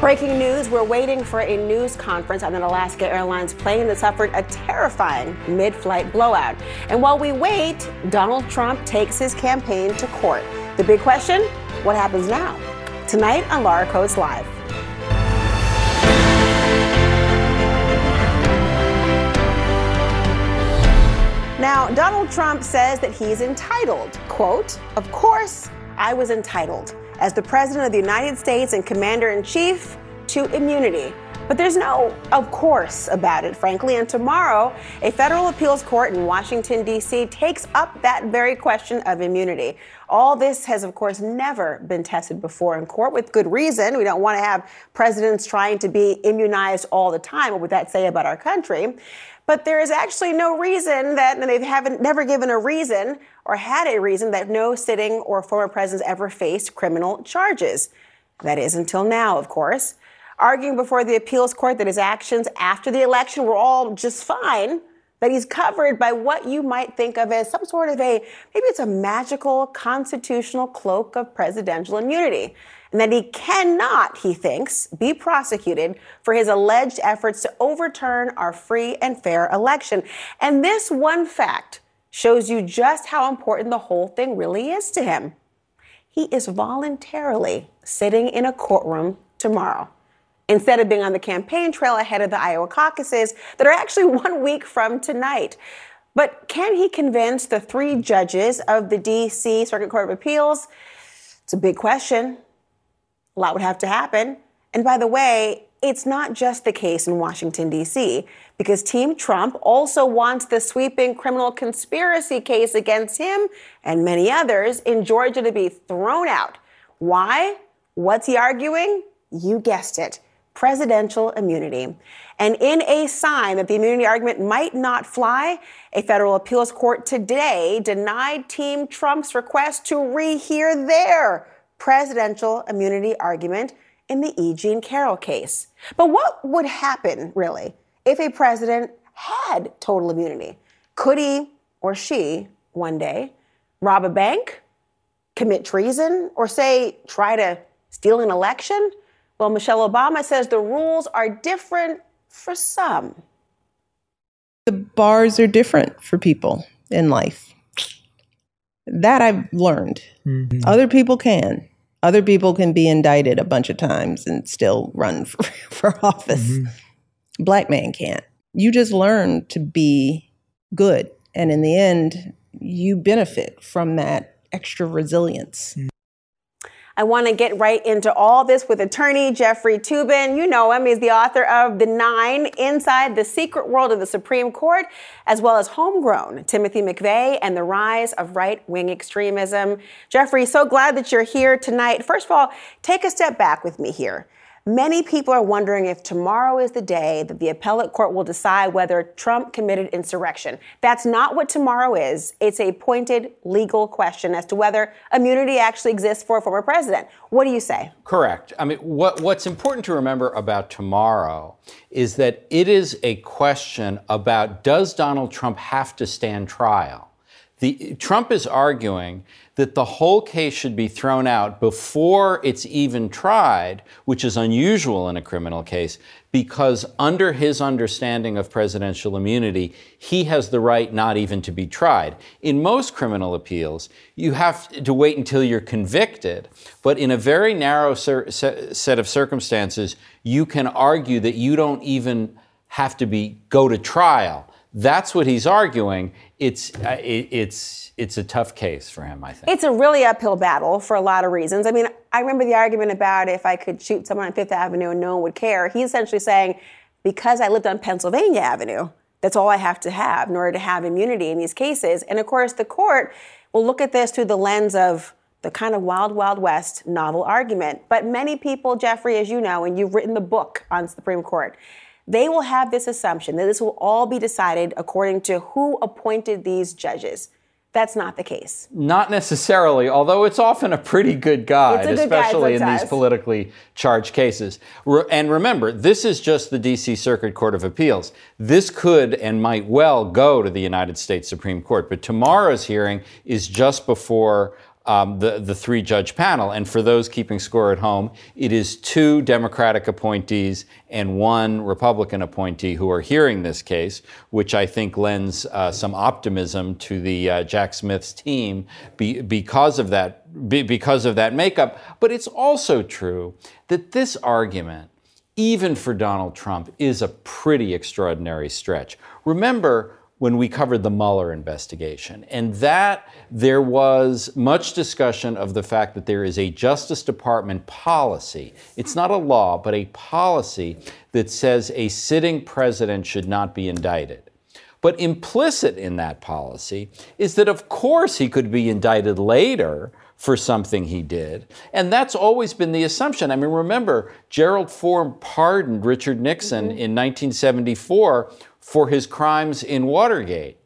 Breaking news we're waiting for a news conference on an Alaska Airlines plane that suffered a terrifying mid flight blowout. And while we wait, Donald Trump takes his campaign to court. The big question what happens now? Tonight on Laura Coates Live. Now, Donald Trump says that he's entitled, quote, of course, I was entitled as the President of the United States and Commander in Chief to immunity. But there's no of course about it, frankly. And tomorrow, a federal appeals court in Washington, D.C. takes up that very question of immunity. All this has, of course, never been tested before in court with good reason. We don't want to have presidents trying to be immunized all the time. What would that say about our country? But there is actually no reason that they haven't never given a reason or had a reason that no sitting or former presidents ever faced criminal charges. That is until now, of course. Arguing before the appeals court that his actions after the election were all just fine, that he's covered by what you might think of as some sort of a maybe it's a magical constitutional cloak of presidential immunity and that he cannot, he thinks, be prosecuted for his alleged efforts to overturn our free and fair election. And this one fact shows you just how important the whole thing really is to him. He is voluntarily sitting in a courtroom tomorrow instead of being on the campaign trail ahead of the Iowa caucuses that are actually one week from tonight. But can he convince the three judges of the D.C. Circuit Court of Appeals? It's a big question. A lot would have to happen. And by the way, it's not just the case in Washington, D.C., because Team Trump also wants the sweeping criminal conspiracy case against him and many others in Georgia to be thrown out. Why? What's he arguing? You guessed it presidential immunity. And in a sign that the immunity argument might not fly, a federal appeals court today denied Team Trump's request to rehear their presidential immunity argument in the E. Jean Carroll case. But what would happen, really, if a president had total immunity? Could he or she one day rob a bank, commit treason, or say, try to steal an election? Well, Michelle Obama says the rules are different for some. The bars are different for people in life. That I've learned. Mm-hmm. Other people can. Other people can be indicted a bunch of times and still run for, for office. Mm-hmm. Black man can't. You just learn to be good. And in the end, you benefit from that extra resilience. Mm-hmm. I want to get right into all this with attorney Jeffrey Toobin. You know him. He's the author of The Nine Inside the Secret World of the Supreme Court, as well as Homegrown, Timothy McVeigh, and the Rise of Right Wing Extremism. Jeffrey, so glad that you're here tonight. First of all, take a step back with me here. Many people are wondering if tomorrow is the day that the appellate court will decide whether Trump committed insurrection. That's not what tomorrow is. It's a pointed legal question as to whether immunity actually exists for a former president. What do you say? Correct. I mean, what, what's important to remember about tomorrow is that it is a question about does Donald Trump have to stand trial? The, Trump is arguing that the whole case should be thrown out before it's even tried, which is unusual in a criminal case, because under his understanding of presidential immunity, he has the right not even to be tried. In most criminal appeals, you have to wait until you're convicted, but in a very narrow set of circumstances, you can argue that you don't even have to be go to trial. That's what he's arguing. It's uh, it, it's it's a tough case for him, I think. It's a really uphill battle for a lot of reasons. I mean, I remember the argument about if I could shoot someone on Fifth Avenue and no one would care. He's essentially saying, because I lived on Pennsylvania Avenue, that's all I have to have in order to have immunity in these cases. And of course, the court will look at this through the lens of the kind of wild, wild west novel argument. But many people, Jeffrey, as you know, and you've written the book on Supreme Court, they will have this assumption that this will all be decided according to who appointed these judges. That's not the case. Not necessarily, although it's often a pretty good guide, good especially guide in these politically charged cases. Re- and remember, this is just the D.C. Circuit Court of Appeals. This could and might well go to the United States Supreme Court, but tomorrow's hearing is just before um, the, the three judge panel. And for those keeping score at home, it is two Democratic appointees and one Republican appointee who are hearing this case, which I think lends uh, some optimism to the uh, Jack Smith's team be, because of that be, because of that makeup. But it's also true that this argument, even for Donald Trump, is a pretty extraordinary stretch. Remember when we covered the Mueller investigation. And that there was much discussion of the fact that there is a Justice Department policy. It's not a law, but a policy that says a sitting president should not be indicted. But implicit in that policy is that, of course, he could be indicted later for something he did. And that's always been the assumption. I mean, remember, Gerald Ford pardoned Richard Nixon mm-hmm. in 1974 for his crimes in Watergate.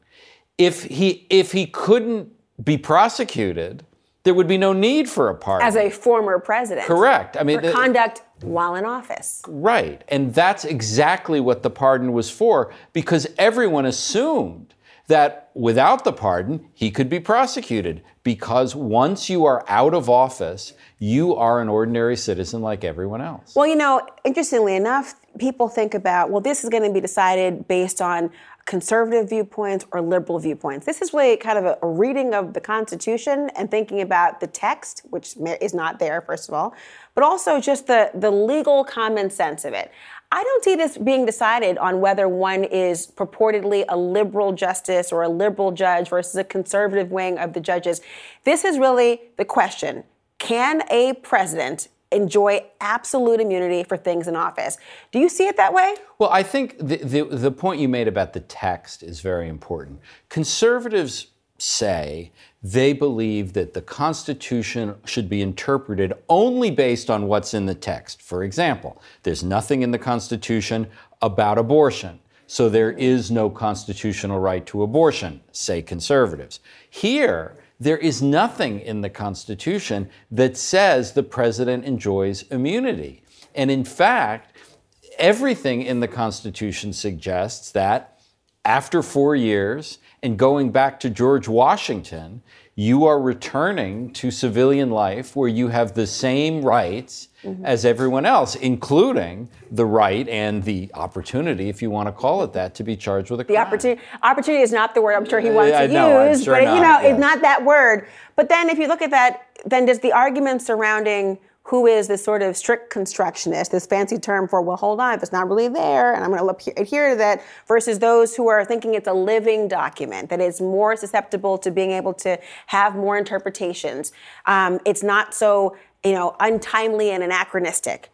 If he, if he couldn't be prosecuted, there would be no need for a pardon. As a former president. Correct. I mean, for the, conduct while in office. Right. And that's exactly what the pardon was for because everyone assumed that without the pardon, he could be prosecuted because once you are out of office, you are an ordinary citizen like everyone else. Well, you know, interestingly enough, people think about, well, this is going to be decided based on conservative viewpoints or liberal viewpoints. This is really kind of a, a, reading of the Constitution and thinking about the text, which is not there, first of all, but also just the, the legal common sense of it. I don't see this being decided on whether one is purportedly a liberal justice or a liberal judge versus a conservative wing of the judges. This is really the question. Can a president enjoy absolute immunity for things in office. Do you see it that way? Well, I think the, the, the, point you made about the text is very important. Conservatives say they believe that the Constitution should be interpreted only based on what's in the text. For example, there's nothing in the Constitution about abortion. So there is no constitutional right to abortion, say conservatives. Here, there is nothing in the Constitution that says the president enjoys immunity. And in fact, everything in the Constitution suggests that after four years and going back to George Washington, you are returning to civilian life where you have the same rights mm-hmm. as everyone else, including the right and the opportunity, if you want to call it that, to be charged with a crime. The opportunity, opportunity is not the word I'm sure he wants to no, use, sure but not, you know, yes. it's not that word. But then, if you look at that, then does the argument surrounding who is this sort of strict constructionist, this fancy term for, well, hold on, if it's not really there, and I'm going to adhere to that, versus those who are thinking it's a living document, that it's more susceptible to being able to have more interpretations. Um, it's not so, you know, untimely and anachronistic.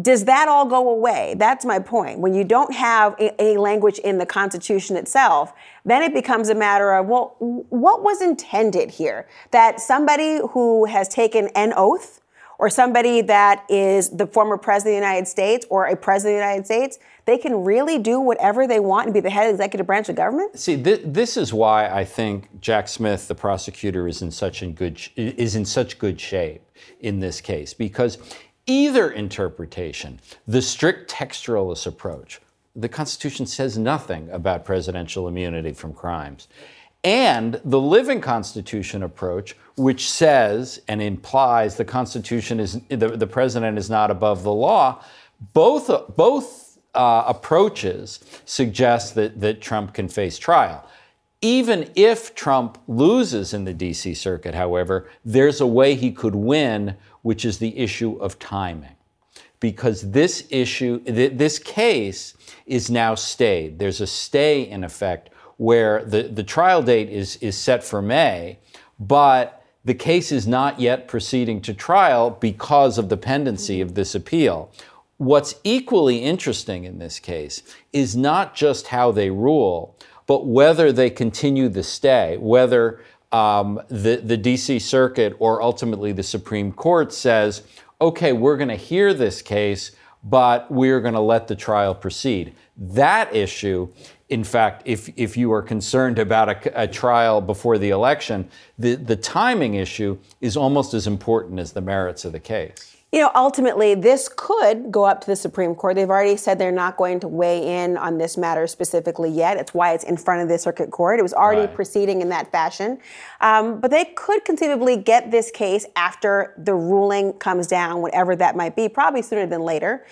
Does that all go away? That's my point. When you don't have any language in the Constitution itself, then it becomes a matter of, well, what was intended here? That somebody who has taken an oath, or somebody that is the former president of the United States or a president of the United States, they can really do whatever they want and be the head of the executive branch of government? See, th- this is why I think Jack Smith, the prosecutor, is in such in good sh- is in such good shape in this case because either interpretation, the strict textualist approach, the Constitution says nothing about presidential immunity from crimes. and the living Constitution approach, which says and implies the Constitution is the, the president is not above the law. Both both uh, approaches suggest that that Trump can face trial. Even if Trump loses in the D.C. Circuit, however, there's a way he could win, which is the issue of timing because this issue, this case is now stayed. There's a stay in effect where the, the trial date is, is set for May, but the case is not yet proceeding to trial because of the pendency of this appeal. What's equally interesting in this case is not just how they rule, but whether they continue the stay, whether um, the, the DC Circuit or ultimately the Supreme Court says, okay, we're going to hear this case, but we're going to let the trial proceed. That issue, in fact, if, if you are concerned about a, a, trial before the election, the, the timing issue is almost as important as the merits of the case you know, ultimately, this could go up to the Supreme Court. They've already said they're not going to weigh in on this matter specifically yet. It's why it's in front of the Circuit Court. It was already right. proceeding in that fashion. Um, but they could conceivably get this case after the ruling comes down, whatever that might be, probably sooner than later.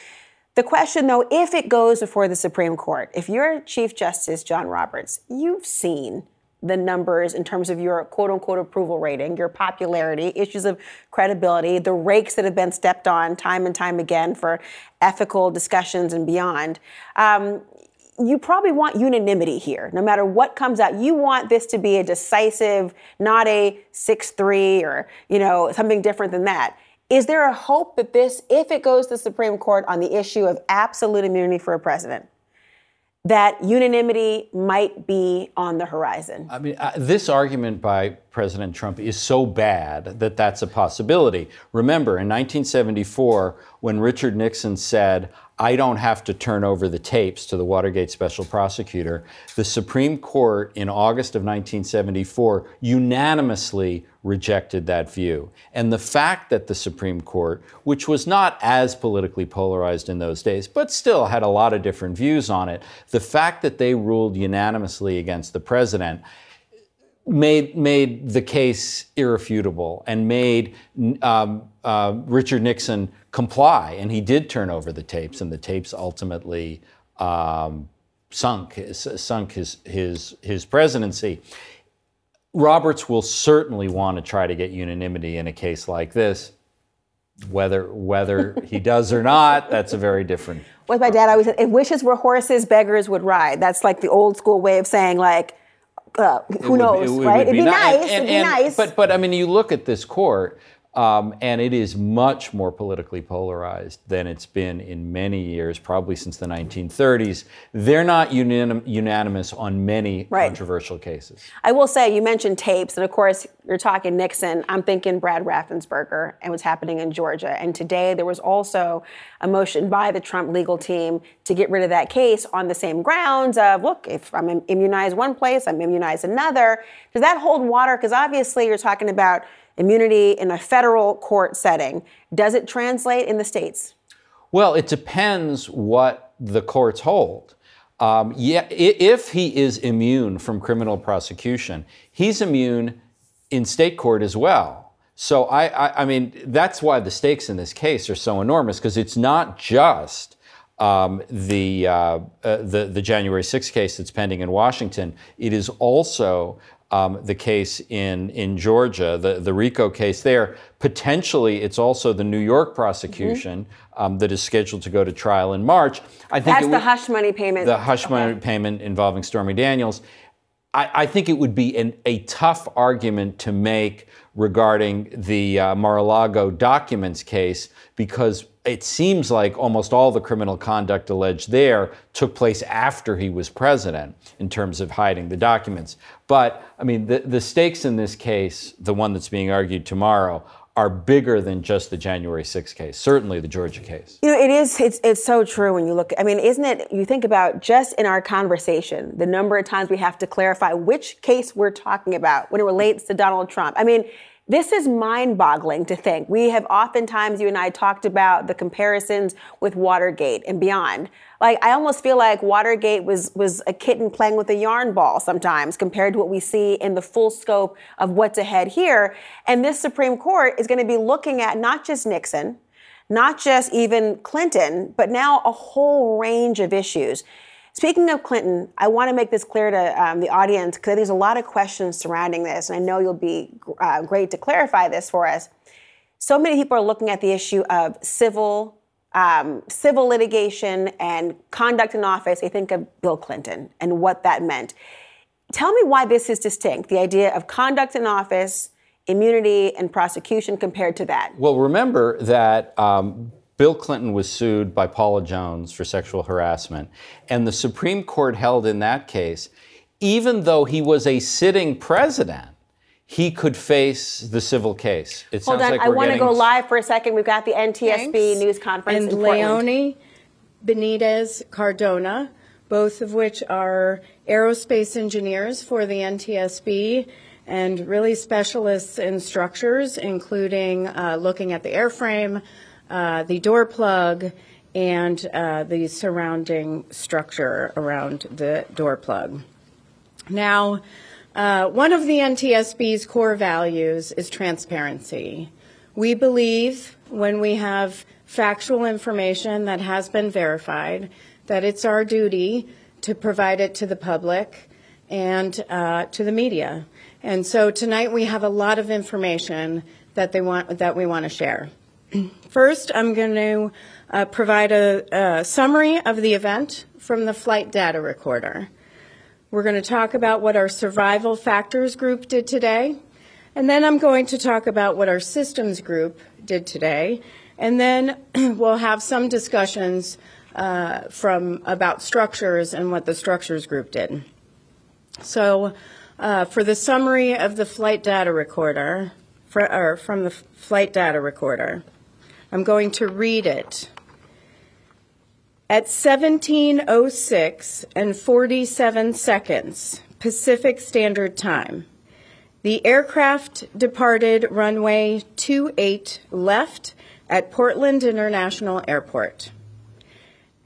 The question, though, if it goes before the Supreme Court, if you're Chief Justice John Roberts, you've seen the numbers in terms of your quote unquote approval rating, your popularity, issues of credibility, the rakes that have been stepped on time and time again for ethical discussions and beyond. Um, you probably want unanimity here. No matter what comes out, you want this to be a decisive, not a 6-3 or, you know, something different than that. Is there a hope that this, if it goes to the Supreme Court on the issue of absolute immunity for a president, that unanimity might be on the horizon. I mean, uh, this argument by President Trump is so bad that that's a possibility. Remember, in 1974, when Richard Nixon said, I don't have to turn over the tapes to the Watergate special prosecutor. The Supreme Court in August of 1974 unanimously rejected that view. And the fact that the Supreme Court, which was not as politically polarized in those days, but still had a lot of different views on it, the fact that they ruled unanimously against the president made made the case irrefutable and made um, uh, Richard Nixon comply, and he did turn over the tapes, and the tapes ultimately um, sunk sunk his his his presidency. Roberts will certainly want to try to get unanimity in a case like this. Whether whether he does or not, that's a very different. With my dad I always said: "If wishes were horses, beggars would ride." That's like the old school way of saying like uh, who would, knows, it, right? It would be be nice. And, and, It'd be nice. But but I mean, you look at this court. Um, and it is much more politically polarized than it's been in many years, probably since the 1930s. They're not unanim- unanimous on many right. controversial cases. I will say, you mentioned tapes, and of course, you're talking Nixon. I'm thinking Brad Raffensperger and what's happening in Georgia. And today, there was also a motion by the Trump legal team to get rid of that case on the same grounds of look, if I'm immunized one place, I'm immunized another. Does that hold water? Because obviously, you're talking about immunity in a federal court setting. Does it translate in the states? Well, it depends what the courts hold. Um, yeah, if he is immune from criminal prosecution, he's immune in state court as well. So I, I, I mean, that's why the stakes in this case are so enormous because it's not just um, the, uh, uh, the the January 6th case that's pending in Washington. It is also um, the case in, in Georgia, the, the RICO case there. Potentially, it's also the New York prosecution mm-hmm. um, that is scheduled to go to trial in March. I think That's the hush money payment. The hush okay. money payment involving Stormy Daniels. I, I think it would be an, a tough argument to make regarding the uh, Mar-a-Lago documents case because it seems like almost all the criminal conduct alleged there took place after he was president in terms of hiding the documents. But I mean, the, the stakes in this case, the one that's being argued tomorrow, are bigger than just the January 6th case, certainly the Georgia case. You know, it is, it's, it's so true when you look, I mean, isn't it, you think about just in our conversation, the number of times we have to clarify which case we're talking about when it relates to Donald Trump. I mean, This is mind boggling to think. We have oftentimes, you and I talked about the comparisons with Watergate and beyond. Like, I almost feel like Watergate was, was a kitten playing with a yarn ball sometimes compared to what we see in the full scope of what's ahead here. And this Supreme Court is going to be looking at not just Nixon, not just even Clinton, but now a whole range of issues. Speaking of Clinton, I want to make this clear to um, the audience because there's a lot of questions surrounding this, and I know you'll be uh, great to clarify this for us. So many people are looking at the issue of civil um, civil litigation and conduct in office. They think of Bill Clinton and what that meant. Tell me why this is distinct. The idea of conduct in office, immunity, and prosecution compared to that. Well, remember that um, Bill Clinton was sued by Paula Jones for sexual harassment. And the Supreme Court held in that case, even though he was a sitting president, he could face the civil case. It Hold on, like I want to go live for a second. We've got the NTSB Thanks. news conference and in Leone, Benitez, Cardona, both of which are aerospace engineers for the NTSB and really specialists in structures, including uh, looking at the airframe, uh, the door plug and uh, the surrounding structure around the door plug. Now, uh, one of the NTSB's core values is transparency. We believe when we have factual information that has been verified that it's our duty to provide it to the public and uh, to the media. And so tonight we have a lot of information that they want that we want to share. First, I'm going to uh, provide a, a summary of the event from the flight data recorder. We're going to talk about what our survival factors group did today, and then I'm going to talk about what our systems group did today, and then we'll have some discussions uh, from about structures and what the structures group did. So, uh, for the summary of the flight data recorder, for, or from the flight data recorder. I'm going to read it. At 1706 and 47 seconds Pacific Standard Time, the aircraft departed runway 28 left at Portland International Airport.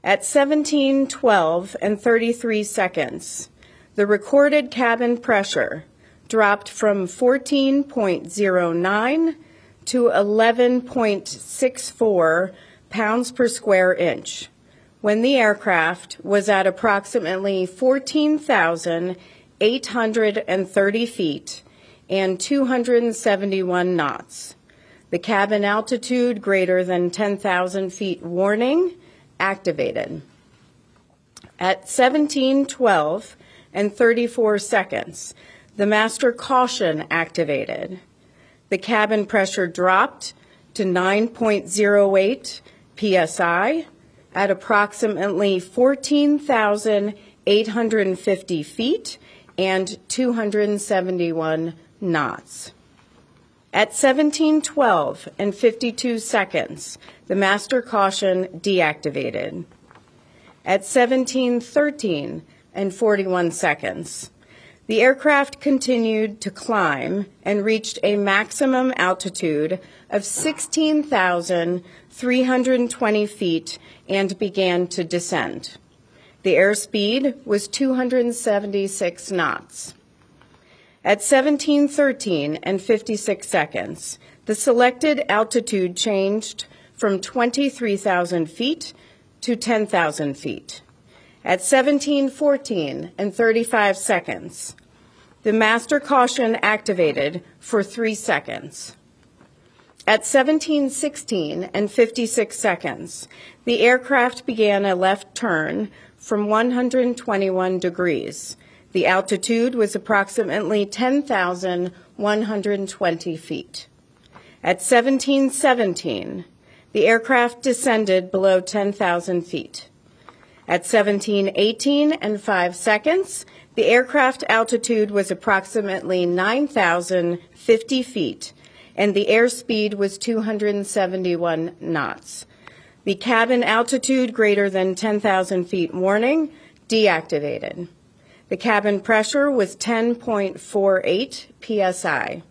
At 1712 and 33 seconds, the recorded cabin pressure dropped from 14.09 to 11.64 pounds per square inch when the aircraft was at approximately 14,830 feet and 271 knots. The cabin altitude greater than 10,000 feet warning activated. At 1712 and 34 seconds, the master caution activated. The cabin pressure dropped to 9.08 psi at approximately 14,850 feet and 271 knots. At 1712 and 52 seconds, the master caution deactivated. At 1713 and 41 seconds, the aircraft continued to climb and reached a maximum altitude of 16,320 feet and began to descend. The airspeed was 276 knots. At 1713 and 56 seconds, the selected altitude changed from 23,000 feet to 10,000 feet. At 1714 and 35 seconds, the master caution activated for three seconds. At 1716 and 56 seconds, the aircraft began a left turn from 121 degrees. The altitude was approximately 10,120 feet. At 1717, the aircraft descended below 10,000 feet. At 1718 and 5 seconds, the aircraft altitude was approximately 9,050 feet, and the airspeed was 271 knots. The cabin altitude greater than 10,000 feet warning deactivated. The cabin pressure was 10.48 psi.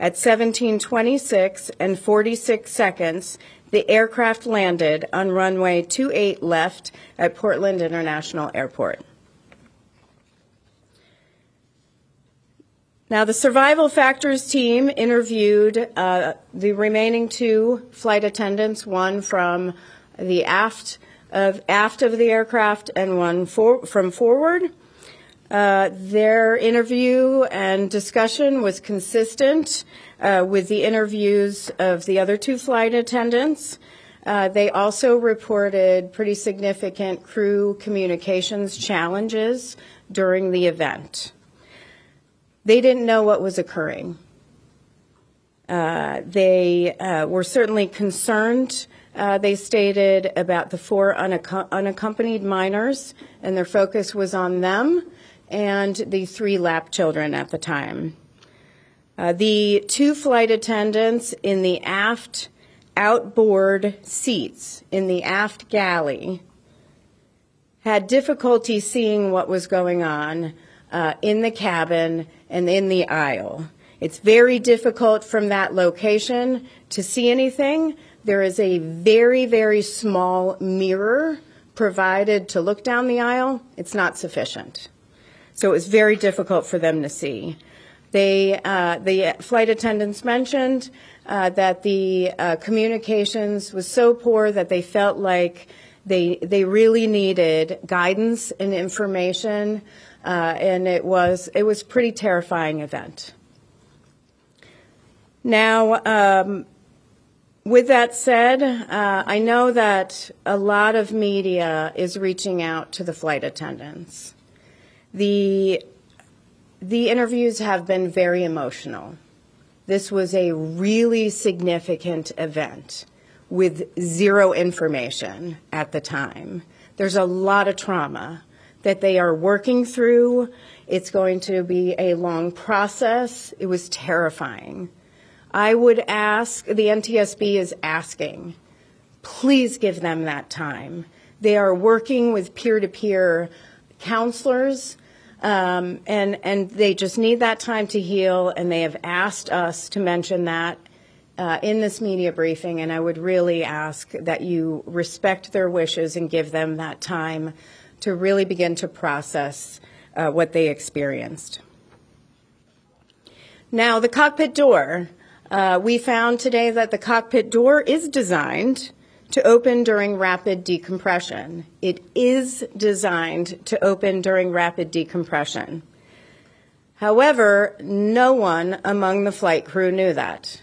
At 1726 and 46 seconds, the aircraft landed on runway 28 left at Portland International Airport. Now, the survival factors team interviewed uh, the remaining two flight attendants, one from the aft of aft of the aircraft and one for, from forward. Uh, their interview and discussion was consistent uh, with the interviews of the other two flight attendants. Uh, they also reported pretty significant crew communications challenges during the event. They didn't know what was occurring. Uh, they uh, were certainly concerned, uh, they stated, about the four unaccompanied minors, and their focus was on them and the three lap children at the time. Uh, the two flight attendants in the aft outboard seats in the aft galley had difficulty seeing what was going on uh, in the cabin and in the aisle. It's very difficult from that location to see anything. There is a very, very small mirror provided to look down the aisle. It's not sufficient. So it was very difficult for them to see. They, uh, the flight attendants mentioned uh, that the uh, communications was so poor that they felt like they, they really needed guidance and information uh, and it was it was a pretty terrifying event. Now, um, with that said, uh, I know that a lot of media is reaching out to the flight attendants. The the interviews have been very emotional. This was a really significant event with zero information at the time. There's a lot of trauma that they are working through. It's going to be a long process. It was terrifying. I would ask, the NTSB is asking, please give them that time. They are working with peer to peer counselors. Um, and and they just need that time to heal, and they have asked us to mention that uh, in this media briefing. And I would really ask that you respect their wishes and give them that time to really begin to process uh, what they experienced. Now, the cockpit door. Uh, we found today that the cockpit door is designed to open during rapid decompression. It is designed to open during rapid decompression. However, no one among the flight crew knew that.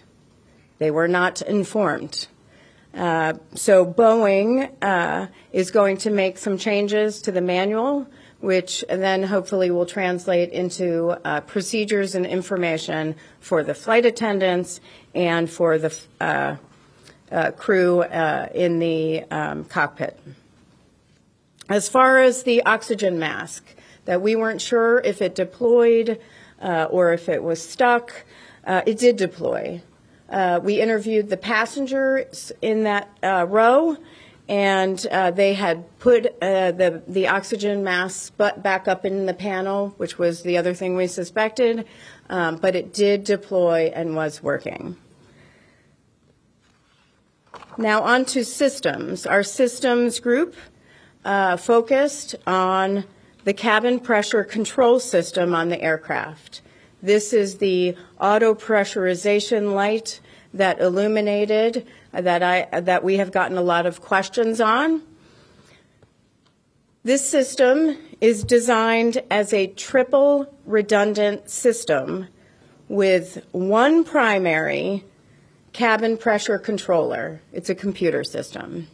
They were not informed. Uh, so Boeing uh, is going to make some changes to the manual, which then hopefully will translate into uh, procedures and information for the flight attendants and for the uh, uh, crew uh, in the um, cockpit. As far as the oxygen mask, that we weren't sure if it deployed or if it was stuck, it did deploy. Uh, we interviewed the passengers in that uh, row, and uh, they had put uh, the the oxygen mask back up in the panel, which was the other thing we suspected, um, but it did deploy and was working. Now on to systems. Our systems group uh, focused on the cabin pressure control system on the aircraft. This is the auto pressurization light that illuminated that I that we have gotten a lot of questions on. This system is designed as a triple redundant system with one primary cabin pressure controller. It's a computer system.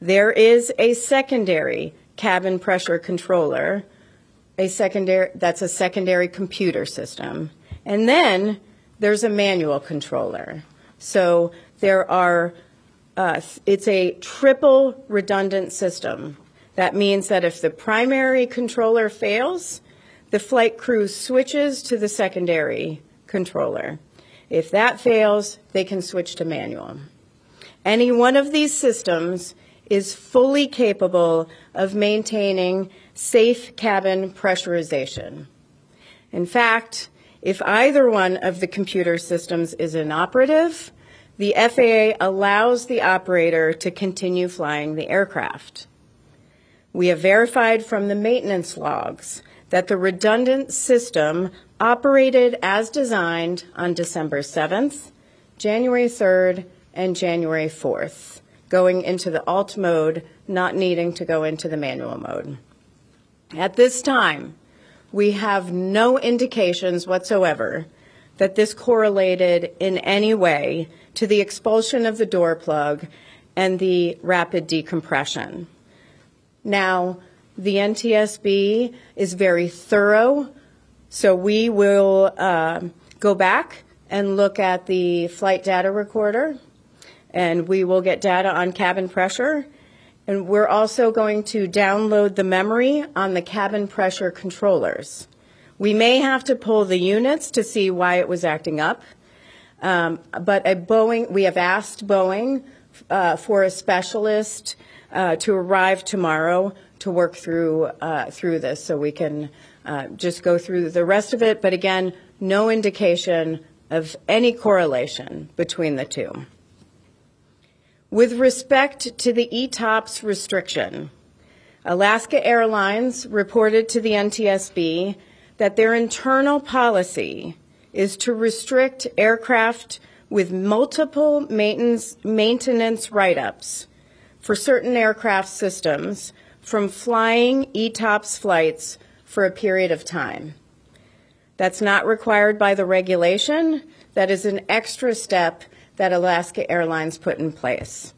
There is a secondary cabin pressure controller a secondary that's a secondary computer system. And then there's a manual controller. So there are uh, it's a triple redundant system. That means that if the primary controller fails, the flight crew switches to the secondary controller. If that fails, they can switch to manual. Any one of these systems is fully capable of maintaining safe cabin pressurization. In fact, If either one of the computer systems is inoperative, the FAA allows the operator to continue flying the aircraft. We have verified from the maintenance logs that the redundant system operated as designed on December 7th, January 3rd, and January 4th, going into the alt mode, not needing to go into the manual mode. At this time, we have no indications whatsoever that this correlated in any way to the expulsion of the door plug and the rapid decompression. Now, the NTSB is very thorough, so we will uh, go back and look at the flight data recorder, and we will get data on cabin pressure. And we're also going to download the memory on the cabin pressure controllers. We may have to pull the units to see why it was acting up. Um, but a Boeing, we have asked Boeing uh, for a specialist uh, to arrive tomorrow to work through uh, through this, so we can uh, just go through the rest of it. But again, no indication of any correlation between the two. With respect to the ETOPS restriction, Alaska Airlines reported to the NTSB that their internal policy is to restrict aircraft with multiple maintenance, maintenance write ups for certain aircraft systems from flying ETOPS flights for a period of time. That's not required by the regulation. That is an extra step that Alaska Airlines put in place.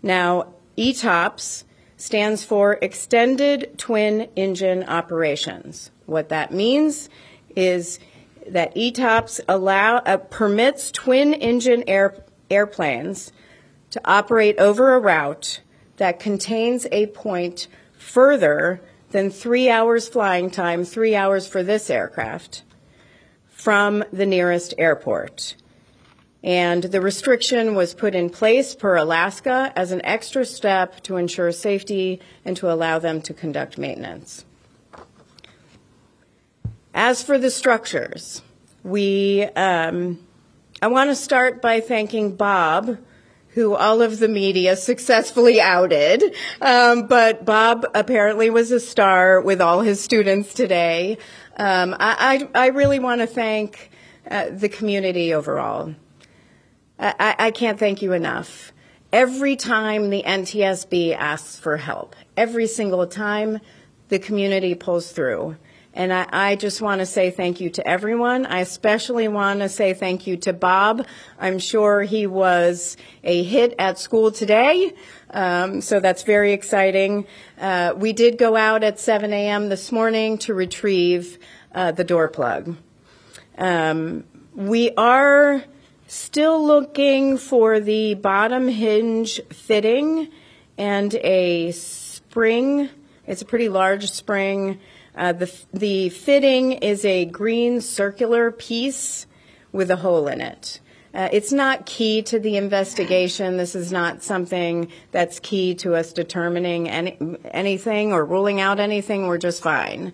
Now, ETOPS stands for Extended Twin Engine Operations. What that means is that ETOPS allow, uh, permits twin engine air, airplanes to operate over a route that contains a point further than three hours flying time, three hours for this aircraft, from the nearest airport. And the restriction was put in place per Alaska as an extra step to ensure safety and to allow them to conduct maintenance. As for the structures, we, um, I want to start by thanking Bob, who all of the media successfully outed. Um, but Bob apparently was a star with all his students today. Um, I, I, I, really want to thank uh, the community overall. I, I can't thank you enough. Every time the NTSB asks for help, every single time the community pulls through. And I, I just want to say thank you to everyone. I especially want to say thank you to Bob. I'm sure he was a hit at school today. Um, so that's very exciting. Uh, we did go out at 7 a.m. this morning to retrieve uh, the door plug. Um, we are still looking for the bottom hinge fitting and a spring. It's a pretty large spring uh, the, the fitting is a green circular piece with a hole in it. Uh, it's not key to the investigation. This is not something that's key to us determining any, anything or ruling out anything. We're just fine.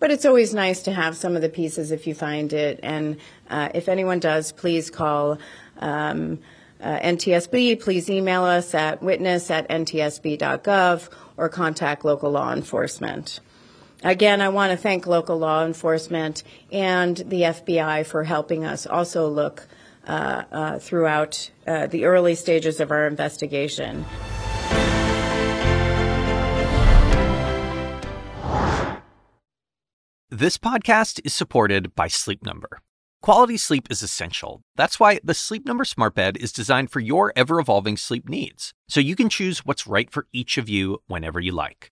But it's always nice to have some of the pieces if you find it. And uh, if anyone does, please call um, uh, NTSB. Please email us at witness at ntsb.gov or contact local law enforcement. Again, I want to thank local law enforcement and the FBI for helping us also look uh, uh, throughout uh, the early stages of our investigation. This podcast is supported by Sleep Number. Quality sleep is essential. That's why the Sleep Number Smart Bed is designed for your ever evolving sleep needs, so you can choose what's right for each of you whenever you like.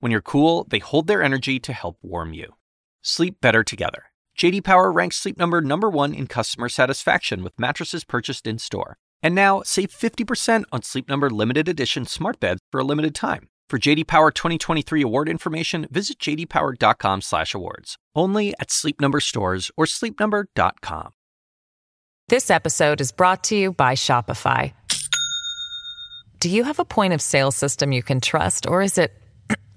when you're cool, they hold their energy to help warm you. Sleep better together. JD Power ranks Sleep Number number 1 in customer satisfaction with mattresses purchased in-store. And now, save 50% on Sleep Number limited edition smart beds for a limited time. For JD Power 2023 award information, visit jdpower.com/awards. Only at Sleep Number stores or sleepnumber.com. This episode is brought to you by Shopify. Do you have a point of sale system you can trust, or is it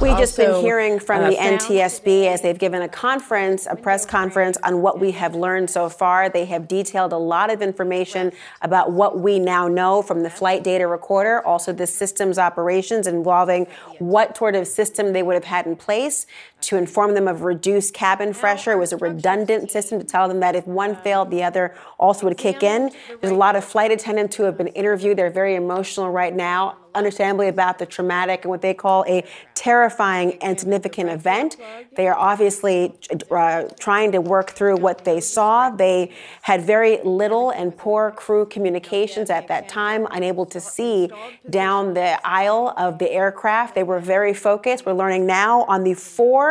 We've just been hearing from uh, the NTSB as they've given a conference, a press conference on what we have learned so far. They have detailed a lot of information about what we now know from the flight data recorder, also the system's operations involving what sort of system they would have had in place to inform them of reduced cabin pressure. It was a redundant system to tell them that if one failed, the other also would kick in. There's a lot of flight attendants who have been interviewed. They're very emotional right now understandably about the traumatic and what they call a terrifying and significant event. They are obviously uh, trying to work through what they saw. They had very little and poor crew communications at that time, unable to see down the aisle of the aircraft. They were very focused. We're learning now on the four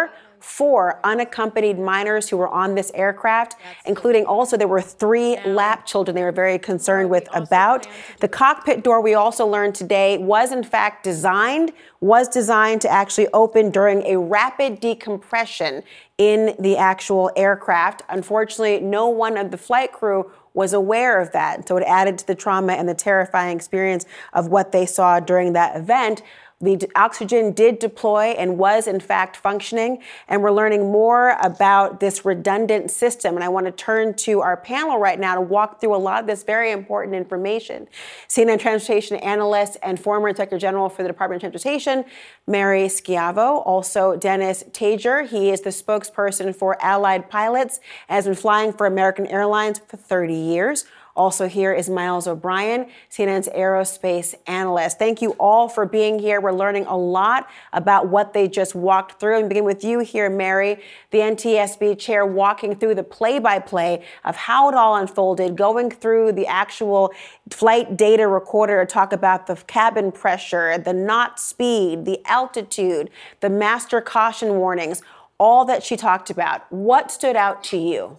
four unaccompanied minors who were on this aircraft, including also there were three lap children they were very concerned with about. The cockpit door we also learned today was in fact designed, was designed to actually open during a rapid decompression in the actual aircraft. Unfortunately, no one of the flight crew was aware of that. So it added to the trauma and the terrifying experience of what they saw during that event. The oxygen did deploy and was in fact functioning, and we're learning more about this redundant system. And I want to turn to our panel right now to walk through a lot of this very important information. CNN transportation analyst and former Inspector General for the Department of Transportation, Mary Schiavo. Also, Dennis Tajer. He is the spokesperson for Allied Pilots, and has been flying for American Airlines for 30 years. Also, here is Miles O'Brien, CNN's aerospace analyst. Thank you all for being here. We're learning a lot about what they just walked through. And begin with you here, Mary, the NTSB chair, walking through the play by play of how it all unfolded, going through the actual flight data recorder to talk about the cabin pressure, the knot speed, the altitude, the master caution warnings, all that she talked about. What stood out to you?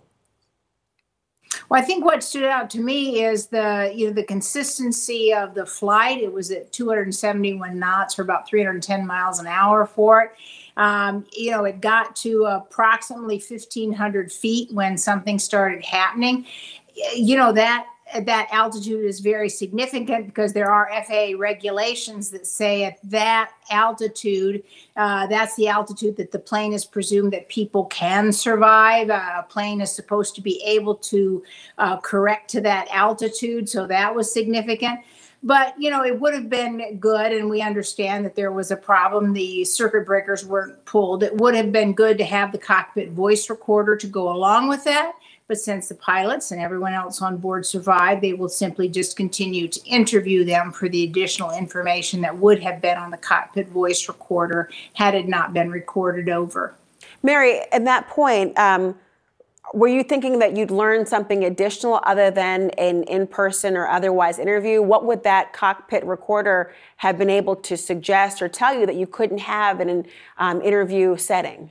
Well, I think what stood out to me is the you know the consistency of the flight. It was at 271 knots or about 310 miles an hour for it. Um, you know, it got to approximately 1,500 feet when something started happening. You know that that altitude is very significant because there are FAA regulations that say at that altitude, uh, that's the altitude that the plane is presumed that people can survive. Uh, a plane is supposed to be able to uh, correct to that altitude, so that was significant. But you know, it would have been good, and we understand that there was a problem. The circuit breakers weren't pulled. It would have been good to have the cockpit voice recorder to go along with that. But since the pilots and everyone else on board survived, they will simply just continue to interview them for the additional information that would have been on the cockpit voice recorder had it not been recorded over. Mary, at that point, um, were you thinking that you'd learn something additional other than an in person or otherwise interview? What would that cockpit recorder have been able to suggest or tell you that you couldn't have in an um, interview setting?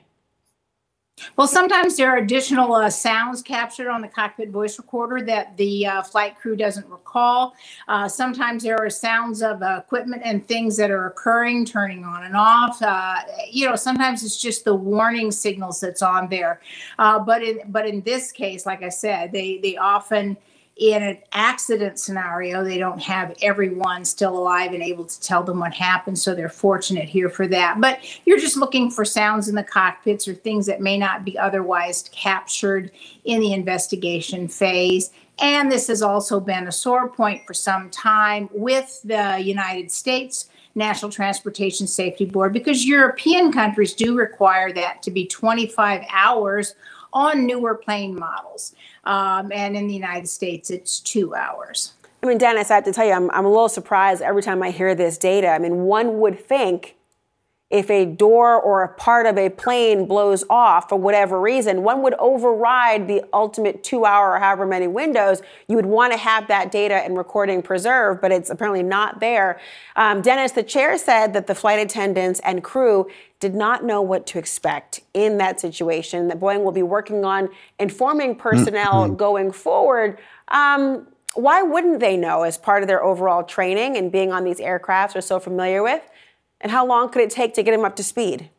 Well, sometimes there are additional uh, sounds captured on the cockpit voice recorder that the uh, flight crew doesn't recall. Uh, sometimes there are sounds of uh, equipment and things that are occurring, turning on and off. Uh, you know, sometimes it's just the warning signals that's on there. Uh, but in but in this case, like I said, they they often in an accident scenario, they don't have everyone still alive and able to tell them what happened. So they're fortunate here for that. But you're just looking for sounds in the cockpits or things that may not be otherwise captured in the investigation phase. And this has also been a sore point for some time with the United States. National Transportation Safety Board because European countries do require that to be 25 hours on newer plane models. Um, and in the United States, it's two hours. I mean, Dennis, I have to tell you, I'm, I'm a little surprised every time I hear this data. I mean, one would think if a door or a part of a plane blows off for whatever reason, one would override the ultimate two hour or however many windows. You would want to have that data and recording preserved, but it's apparently not there. Um, Dennis, the chair said that the flight attendants and crew did not know what to expect in that situation, that Boeing will be working on informing personnel mm-hmm. going forward. Um, why wouldn't they know as part of their overall training and being on these aircrafts they're so familiar with? And how long could it take to get them up to speed?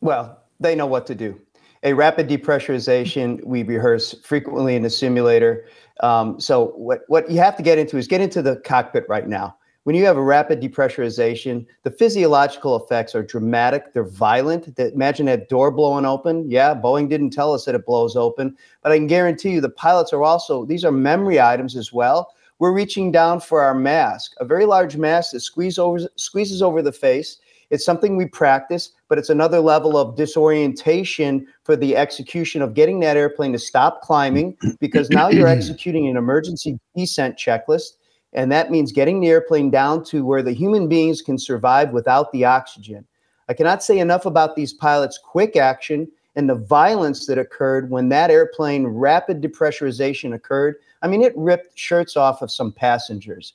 Well, they know what to do. A rapid depressurization we rehearse frequently in the simulator. Um, so what, what you have to get into is get into the cockpit right now. When you have a rapid depressurization, the physiological effects are dramatic. They're violent. Imagine that door blowing open. Yeah, Boeing didn't tell us that it blows open, but I can guarantee you the pilots are also, these are memory items as well. We're reaching down for our mask, a very large mask that squeeze over, squeezes over the face. It's something we practice, but it's another level of disorientation for the execution of getting that airplane to stop climbing because now you're executing an emergency descent checklist. And that means getting the airplane down to where the human beings can survive without the oxygen. I cannot say enough about these pilots' quick action and the violence that occurred when that airplane rapid depressurization occurred. I mean, it ripped shirts off of some passengers.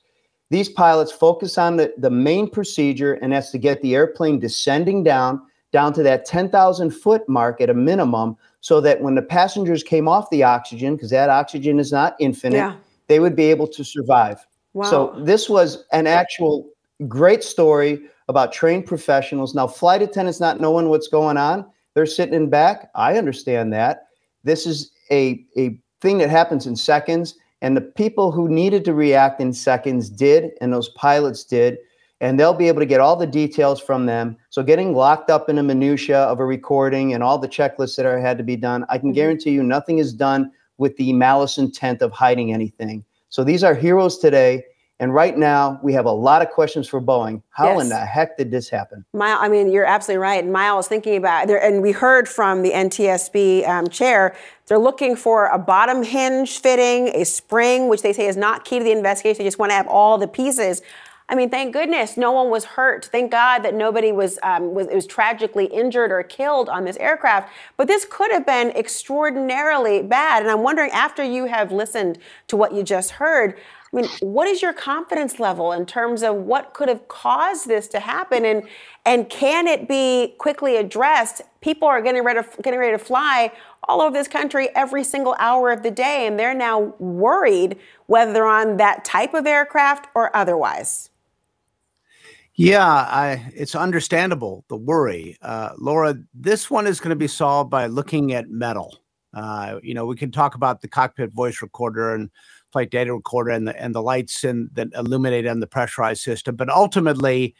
These pilots focus on the, the main procedure, and that's to get the airplane descending down, down to that 10,000 foot mark at a minimum, so that when the passengers came off the oxygen, because that oxygen is not infinite, yeah. they would be able to survive. Wow. So this was an actual great story about trained professionals. Now, flight attendants not knowing what's going on, they're sitting in back. I understand that. This is a, a thing that happens in seconds. And the people who needed to react in seconds did, and those pilots did. And they'll be able to get all the details from them. So getting locked up in the minutia of a recording and all the checklists that are had to be done, I can mm-hmm. guarantee you nothing is done with the malice intent of hiding anything. So these are heroes today. And right now, we have a lot of questions for Boeing. How yes. in the heck did this happen? Mile, I mean, you're absolutely right. And Miles thinking about there, and we heard from the NTSB um, chair, they're looking for a bottom hinge fitting, a spring, which they say is not key to the investigation. They just want to have all the pieces. I mean, thank goodness no one was hurt. Thank God that nobody was, um, was, was tragically injured or killed on this aircraft. But this could have been extraordinarily bad. And I'm wondering, after you have listened to what you just heard, I mean, what is your confidence level in terms of what could have caused this to happen, and and can it be quickly addressed? People are getting ready to, getting ready to fly all over this country every single hour of the day, and they're now worried whether they're on that type of aircraft or otherwise. Yeah, I, it's understandable the worry, uh, Laura. This one is going to be solved by looking at metal. Uh, you know, we can talk about the cockpit voice recorder and flight data recorder and the and the lights and that illuminate on the pressurized system. But ultimately,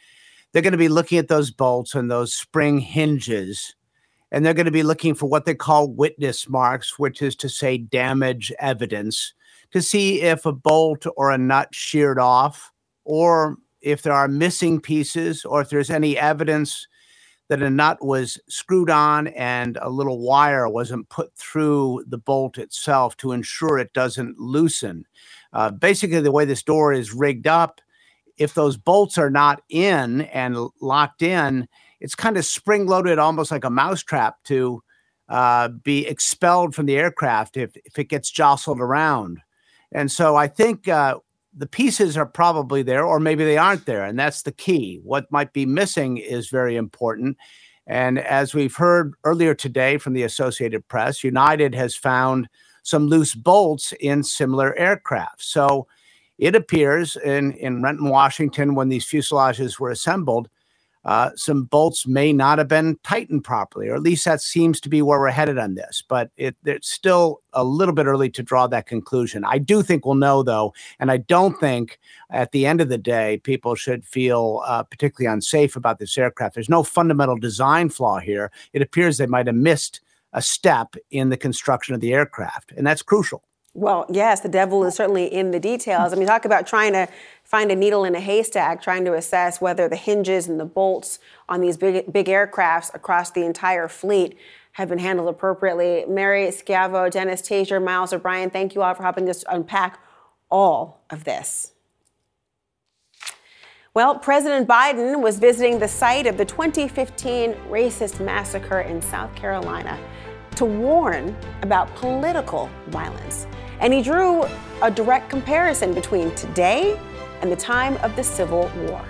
they're going to be looking at those bolts and those spring hinges, and they're going to be looking for what they call witness marks, which is to say damage evidence, to see if a bolt or a nut sheared off, or if there are missing pieces, or if there's any evidence that a nut was screwed on and a little wire wasn't put through the bolt itself to ensure it doesn't loosen. Uh, basically, the way this door is rigged up, if those bolts are not in and locked in, it's kind of spring loaded, almost like a mousetrap to uh, be expelled from the aircraft if, if it gets jostled around. And so I think uh, the pieces are probably there, or maybe they aren't there. And that's the key. What might be missing is very important. And as we've heard earlier today from the Associated Press, United has found some loose bolts in similar aircraft. So it appears in, in Renton, Washington, when these fuselages were assembled, uh, some bolts may not have been tightened properly, or at least that seems to be where we're headed on this. But it, it's still a little bit early to draw that conclusion. I do think we'll know, though, and I don't think at the end of the day people should feel uh, particularly unsafe about this aircraft. There's no fundamental design flaw here. It appears they might have missed a step in the construction of the aircraft, and that's crucial. Well, yes, the devil is certainly in the details. I mean, talk about trying to find a needle in a haystack, trying to assess whether the hinges and the bolts on these big, big aircrafts across the entire fleet have been handled appropriately. Mary Schiavo, Dennis Tajer, Miles O'Brien, thank you all for helping us unpack all of this? Well, President Biden was visiting the site of the 2015 racist massacre in South Carolina to warn about political violence. And he drew a direct comparison between today and the time of the Civil War.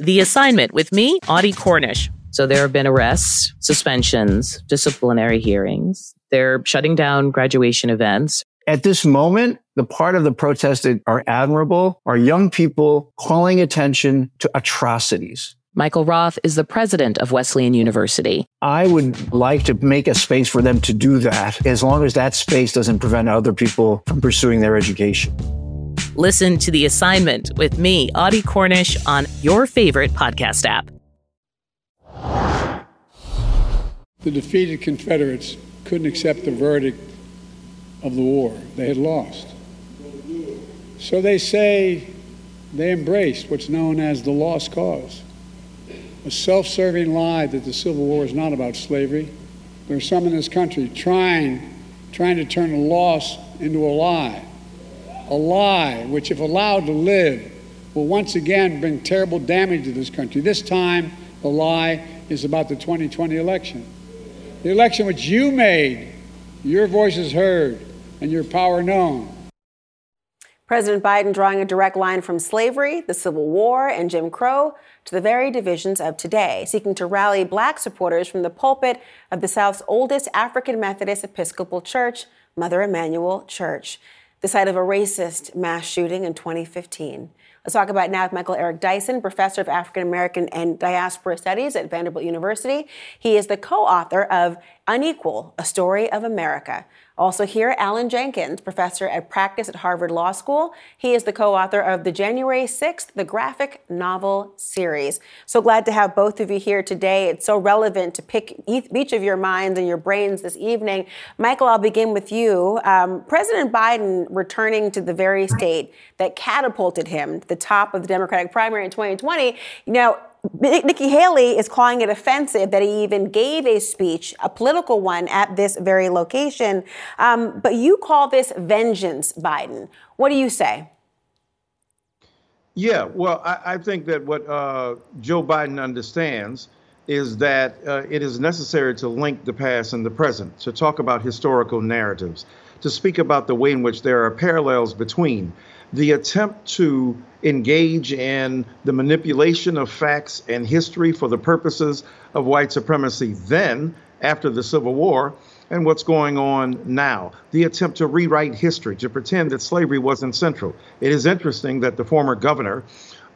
The assignment with me, Audie Cornish. So there have been arrests, suspensions, disciplinary hearings. They're shutting down graduation events. At this moment, the part of the protest that are admirable are young people calling attention to atrocities. Michael Roth is the president of Wesleyan University. I would like to make a space for them to do that as long as that space doesn't prevent other people from pursuing their education. Listen to The Assignment with me, Audie Cornish, on your favorite podcast app. The defeated Confederates couldn't accept the verdict of the war. They had lost. So they say they embraced what's known as the lost cause a self serving lie that the Civil War is not about slavery. There are some in this country trying, trying to turn a loss into a lie. A lie which, if allowed to live, will once again bring terrible damage to this country. This time, the lie is about the 2020 election. The election which you made, your voice is heard, and your power known. President Biden drawing a direct line from slavery, the Civil War, and Jim Crow to the very divisions of today, seeking to rally black supporters from the pulpit of the South's oldest African Methodist Episcopal Church, Mother Emanuel Church, the site of a racist mass shooting in 2015. Let's talk about now with Michael Eric Dyson, professor of African American and Diaspora Studies at Vanderbilt University. He is the co author of Unequal, A Story of America. Also, here, Alan Jenkins, professor at practice at Harvard Law School. He is the co author of the January 6th, the graphic novel series. So glad to have both of you here today. It's so relevant to pick each of your minds and your brains this evening. Michael, I'll begin with you. Um, President Biden returning to the very state that catapulted him to the top of the Democratic primary in 2020. You know, Nikki Haley is calling it offensive that he even gave a speech, a political one, at this very location. Um, but you call this vengeance, Biden. What do you say? Yeah, well, I, I think that what uh, Joe Biden understands is that uh, it is necessary to link the past and the present, to talk about historical narratives, to speak about the way in which there are parallels between the attempt to engage in the manipulation of facts and history for the purposes of white supremacy then, after the Civil War, and what's going on now. The attempt to rewrite history, to pretend that slavery wasn't central. It is interesting that the former governor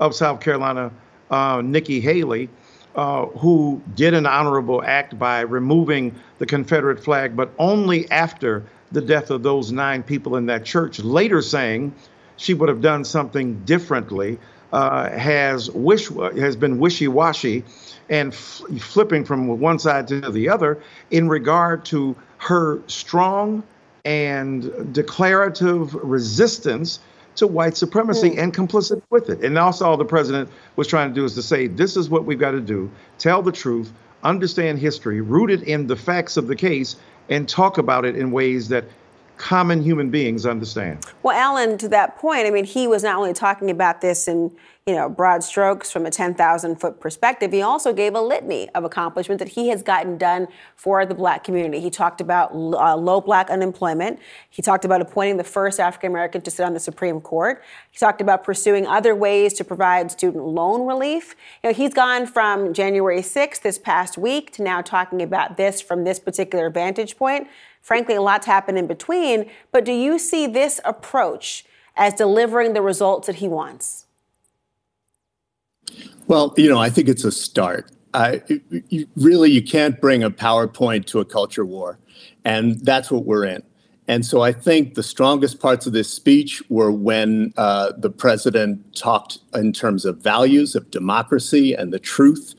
of South Carolina, uh, Nikki Haley, uh, who did an honorable act by removing the Confederate flag, but only after the death of those nine people in that church, later saying she would have done something differently, uh, has wish has been wishy-washy and f- flipping from one side to the other in regard to her strong and declarative resistance to white supremacy mm. and complicit with it. And also, all the president was trying to do is to say, this is what we've got to do tell the truth, understand history, rooted in the facts of the case, and talk about it in ways that common human beings understand. Well, Alan, to that point, I mean, he was not only talking about this in you know broad strokes from a 10,000 foot perspective, he also gave a litany of accomplishments that he has gotten done for the black community. He talked about uh, low black unemployment. He talked about appointing the first African American to sit on the Supreme Court. He talked about pursuing other ways to provide student loan relief. You know, he's gone from January 6th this past week to now talking about this from this particular vantage point. Frankly, a lot's happened in between. But do you see this approach as delivering the results that he wants? Well, you know, I think it's a start. You, really, you can't bring a PowerPoint to a culture war, and that's what we're in. And so I think the strongest parts of this speech were when uh, the president talked in terms of values of democracy and the truth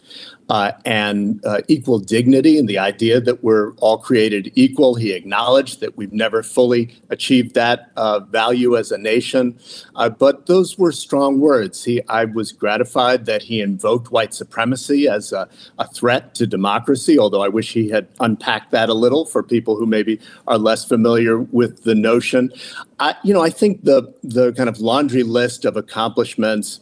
uh, and uh, equal dignity and the idea that we're all created equal. He acknowledged that we've never fully achieved that uh, value as a nation. Uh, but those were strong words. He, I was gratified that he invoked white supremacy as a, a threat to democracy, although I wish he had unpacked that a little for people who maybe are less familiar with the notion. I, you know, I think the the kind of laundry list of accomplishments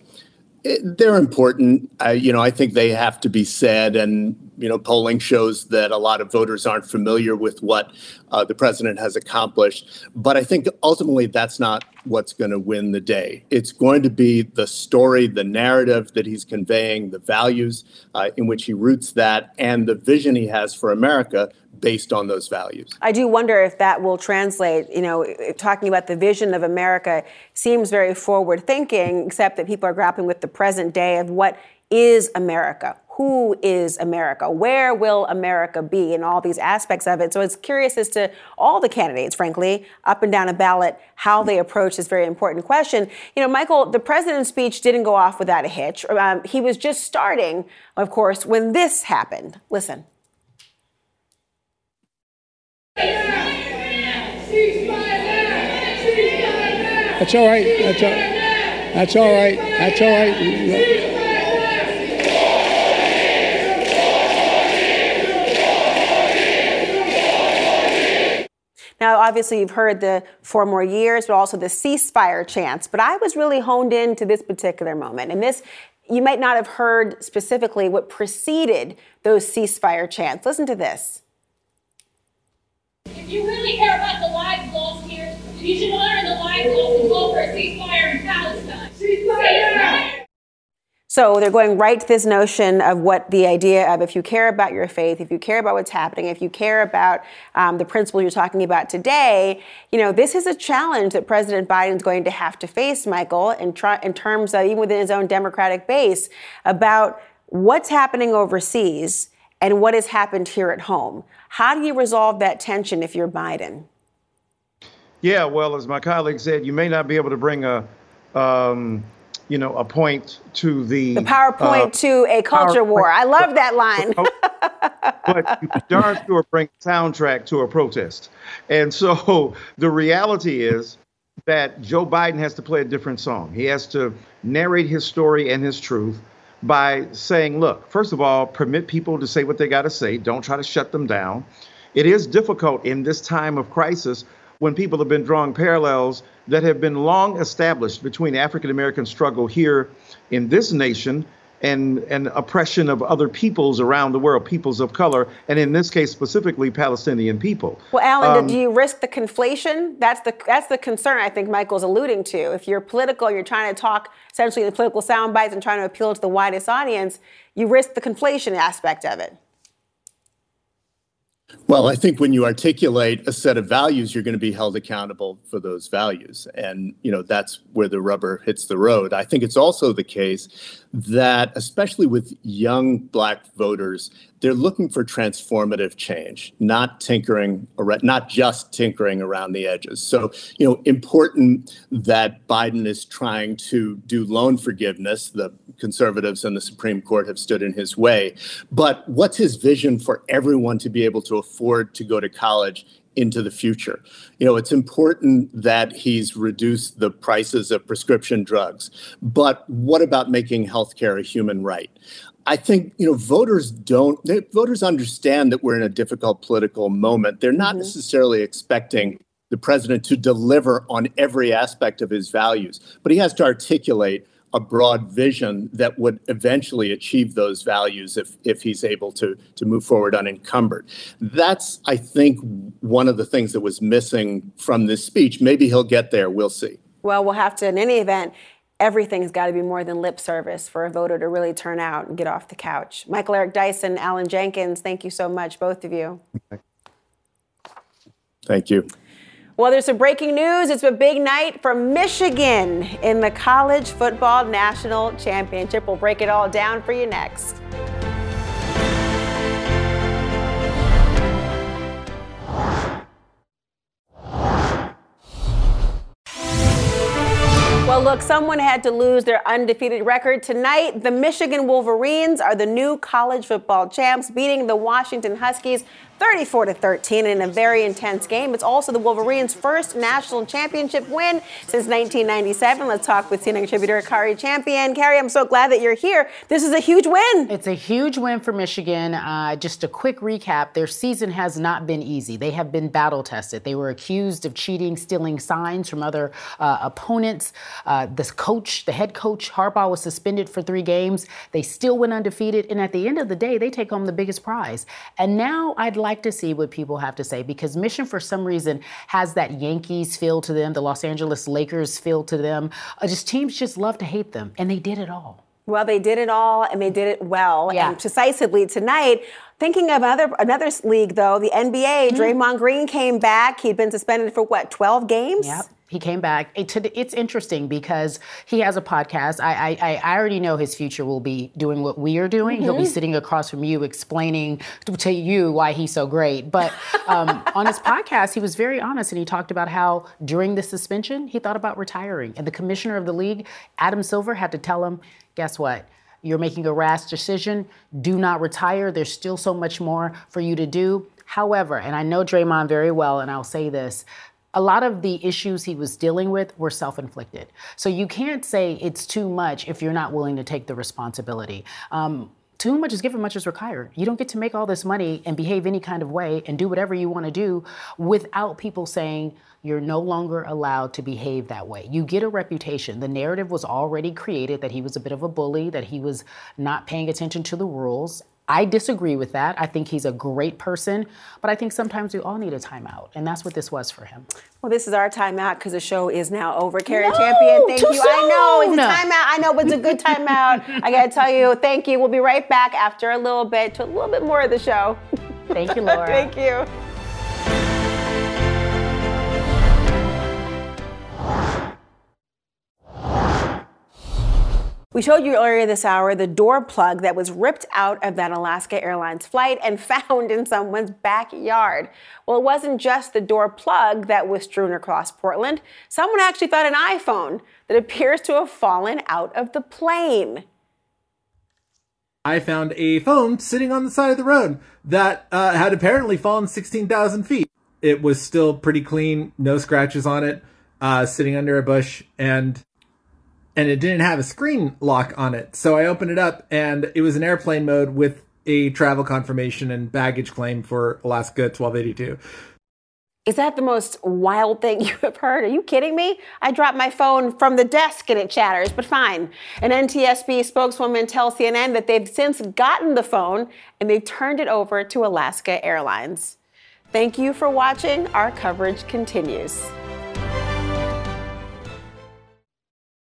they're important. I, you know, I think they have to be said, and you know, polling shows that a lot of voters aren't familiar with what uh, the president has accomplished. But I think ultimately that's not what's going to win the day. It's going to be the story, the narrative that he's conveying, the values uh, in which he roots that, and the vision he has for America based on those values. I do wonder if that will translate. You know, talking about the vision of America seems very forward thinking, except that people are grappling with the present day of what is America? Who is America? Where will America be in all these aspects of it? So it's curious as to all the candidates, frankly, up and down a ballot, how they approach this very important question. You know, Michael, the president's speech didn't go off without a hitch. Um, he was just starting, of course, when this happened. Listen. That's all right. That's all, that's all right. That's all right. Now, obviously, you've heard the four more years, but also the ceasefire chants. But I was really honed in to this particular moment. And this, you might not have heard specifically what preceded those ceasefire chants. Listen to this. If you really care about the lives lost here, you should honor the lives lost and call for a ceasefire in Palestine. Ceasefire! So they're going right to this notion of what the idea of if you care about your faith, if you care about what's happening, if you care about um, the principle you're talking about today, you know, this is a challenge that President Biden's going to have to face, Michael, in, in terms of even within his own Democratic base about what's happening overseas and what has happened here at home. How do you resolve that tension if you're Biden? Yeah, well, as my colleague said, you may not be able to bring a, um, you know, a point to the the PowerPoint uh, to a culture war. I love that line. but you darn sure bring a soundtrack to a protest. And so the reality is that Joe Biden has to play a different song. He has to narrate his story and his truth by saying, look, first of all, permit people to say what they got to say. Don't try to shut them down. It is difficult in this time of crisis when people have been drawing parallels that have been long established between African American struggle here in this nation and, and oppression of other peoples around the world, peoples of color, and in this case specifically Palestinian people. Well, Alan, um, do you risk the conflation? That's the that's the concern I think Michael's alluding to. If you're political, you're trying to talk essentially the political sound bites and trying to appeal to the widest audience, you risk the conflation aspect of it. Well, I think when you articulate a set of values, you're going to be held accountable for those values. And, you know, that's where the rubber hits the road. I think it's also the case that, especially with young Black voters, they're looking for transformative change, not tinkering, not just tinkering around the edges. So, you know, important that Biden is trying to do loan forgiveness. The conservatives and the Supreme Court have stood in his way. But what's his vision for everyone to be able to afford to go to college into the future. You know, it's important that he's reduced the prices of prescription drugs, but what about making healthcare a human right? I think you know voters don't voters understand that we're in a difficult political moment. They're not mm-hmm. necessarily expecting the president to deliver on every aspect of his values, but he has to articulate a broad vision that would eventually achieve those values if if he's able to to move forward unencumbered. That's I think one of the things that was missing from this speech. Maybe he'll get there. We'll see. Well, we'll have to in any event. Everything's got to be more than lip service for a voter to really turn out and get off the couch. Michael Eric Dyson, Alan Jenkins, thank you so much, both of you. Thank you. Well, there's some breaking news. It's a big night for Michigan in the College Football National Championship. We'll break it all down for you next. Well, look, someone had to lose their undefeated record tonight. The Michigan Wolverines are the new college football champs, beating the Washington Huskies 34 to 13 in a very intense game. It's also the Wolverines' first national championship win since 1997. Let's talk with senior contributor Kari Champion. Kari, I'm so glad that you're here. This is a huge win. It's a huge win for Michigan. Uh, just a quick recap: their season has not been easy. They have been battle tested. They were accused of cheating, stealing signs from other uh, opponents. Uh, coach, the head coach Harbaugh, was suspended for three games. They still went undefeated, and at the end of the day, they take home the biggest prize. And now I'd like to see what people have to say because Michigan, for some reason, has that Yankees feel to them, the Los Angeles Lakers feel to them. Uh, just teams just love to hate them, and they did it all. Well, they did it all and they did it well yeah. and decisively tonight. Thinking of another another league though, the NBA, mm. Draymond Green came back. He'd been suspended for what, 12 games? Yep. He came back. it's interesting because he has a podcast. I, I, I already know his future will be doing what we are doing. Mm-hmm. He'll be mm-hmm. sitting across from you explaining to you why he's so great. But um, on his podcast, he was very honest and he talked about how during the suspension, he thought about retiring. And the commissioner of the league, Adam Silver, had to tell him, guess what? You're making a rash decision. Do not retire. There's still so much more for you to do. However, and I know Draymond very well, and I'll say this a lot of the issues he was dealing with were self inflicted. So you can't say it's too much if you're not willing to take the responsibility. Um, too much is given, much is required. You don't get to make all this money and behave any kind of way and do whatever you want to do without people saying you're no longer allowed to behave that way. You get a reputation. The narrative was already created that he was a bit of a bully, that he was not paying attention to the rules. I disagree with that. I think he's a great person, but I think sometimes we all need a timeout, and that's what this was for him. Well, this is our timeout because the show is now over. Kari no, Champion, thank you. Soon. I know it's a timeout. I know, but it's a good timeout. I got to tell you, thank you. We'll be right back after a little bit to a little bit more of the show. Thank you, Laura. thank you. We showed you earlier this hour the door plug that was ripped out of that Alaska Airlines flight and found in someone's backyard. Well, it wasn't just the door plug that was strewn across Portland. Someone actually found an iPhone that appears to have fallen out of the plane. I found a phone sitting on the side of the road that uh, had apparently fallen 16,000 feet. It was still pretty clean, no scratches on it, uh, sitting under a bush, and and it didn't have a screen lock on it. So I opened it up and it was an airplane mode with a travel confirmation and baggage claim for Alaska 1282. Is that the most wild thing you have heard? Are you kidding me? I dropped my phone from the desk and it chatters, but fine. An NTSB spokeswoman tells CNN that they've since gotten the phone and they've turned it over to Alaska Airlines. Thank you for watching. Our coverage continues.